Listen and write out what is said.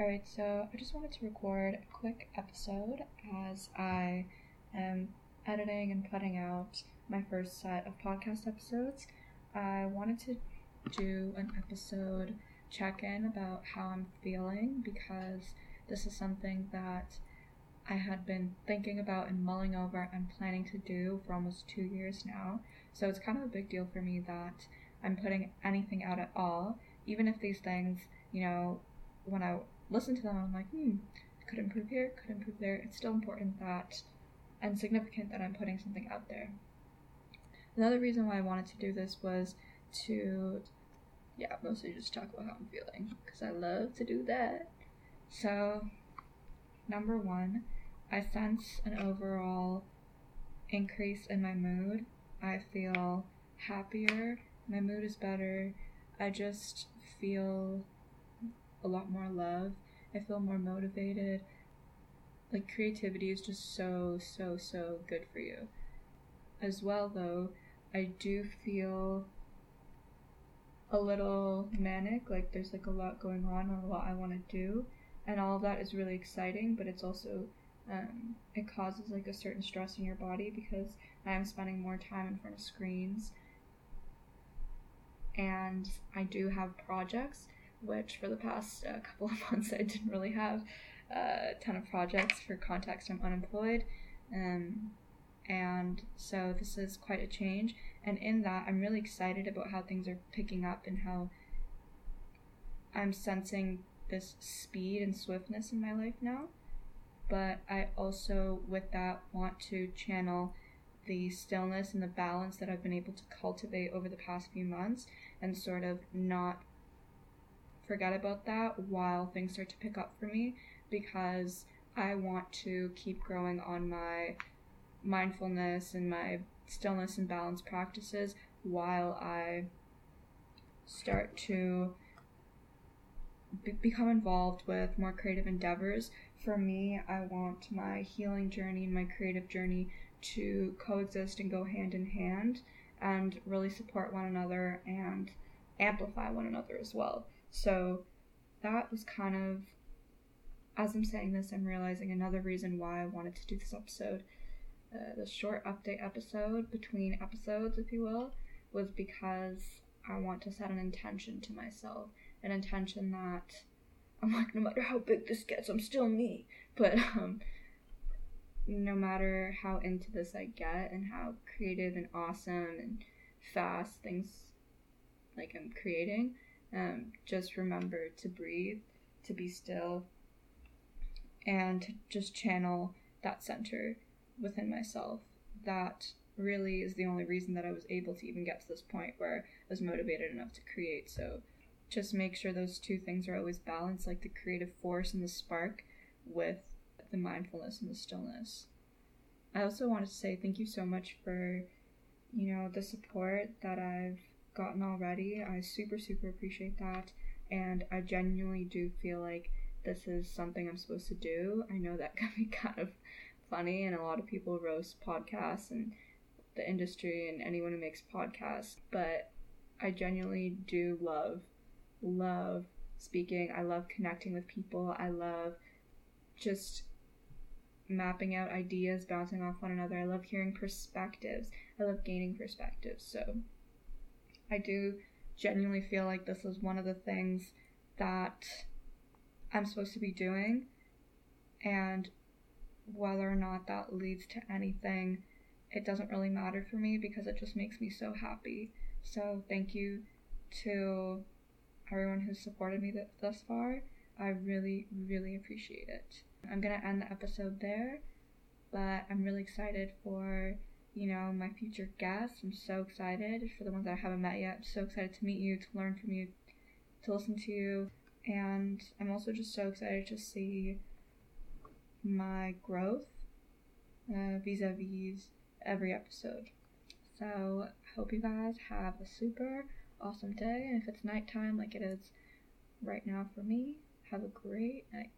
Alright, so I just wanted to record a quick episode as I am editing and putting out my first set of podcast episodes. I wanted to do an episode check in about how I'm feeling because this is something that I had been thinking about and mulling over and planning to do for almost two years now. So it's kind of a big deal for me that I'm putting anything out at all, even if these things, you know, when I listen to them, I'm like, hmm, could improve here, could improve there. It's still important that and significant that I'm putting something out there. Another reason why I wanted to do this was to, yeah, mostly just talk about how I'm feeling because I love to do that. So, number one, I sense an overall increase in my mood. I feel happier, my mood is better. I just feel a lot more love. I feel more motivated. Like creativity is just so so so good for you. As well though, I do feel a little manic, like there's like a lot going on and a lot I want to do, and all of that is really exciting, but it's also um, it causes like a certain stress in your body because I am spending more time in front of screens and I do have projects which for the past uh, couple of months I didn't really have a ton of projects. For context, I'm unemployed, um, and so this is quite a change. And in that, I'm really excited about how things are picking up and how I'm sensing this speed and swiftness in my life now. But I also, with that, want to channel the stillness and the balance that I've been able to cultivate over the past few months and sort of not forget about that while things start to pick up for me because I want to keep growing on my mindfulness and my stillness and balance practices while I start to b- become involved with more creative endeavors. For me, I want my healing journey and my creative journey to coexist and go hand in hand and really support one another and amplify one another as well. So that was kind of, as I'm saying this, I'm realizing another reason why I wanted to do this episode. Uh, the short update episode between episodes, if you will, was because I want to set an intention to myself. An intention that I'm like, no matter how big this gets, I'm still me. But um, no matter how into this I get and how creative and awesome and fast things like I'm creating, um, just remember to breathe, to be still, and to just channel that center within myself. That really is the only reason that I was able to even get to this point where I was motivated enough to create. So just make sure those two things are always balanced, like the creative force and the spark with the mindfulness and the stillness. I also wanted to say thank you so much for, you know, the support that I've gotten already. I super, super appreciate that. And I genuinely do feel like this is something I'm supposed to do. I know that can be kind of funny, and a lot of people roast podcasts and the industry and anyone who makes podcasts, but I genuinely do love, love speaking. I love connecting with people. I love just mapping out ideas, bouncing off one another. I love hearing perspectives. I love gaining perspectives. So I do genuinely feel like this is one of the things that I'm supposed to be doing. And whether or not that leads to anything, it doesn't really matter for me because it just makes me so happy. So, thank you to everyone who's supported me th- thus far. I really, really appreciate it. I'm gonna end the episode there, but I'm really excited for you know, my future guests. I'm so excited for the ones that I haven't met yet. I'm so excited to meet you, to learn from you, to listen to you. And I'm also just so excited to see my growth vis a vis every episode. So, hope you guys have a super awesome day. And if it's nighttime like it is right now for me, have a great night.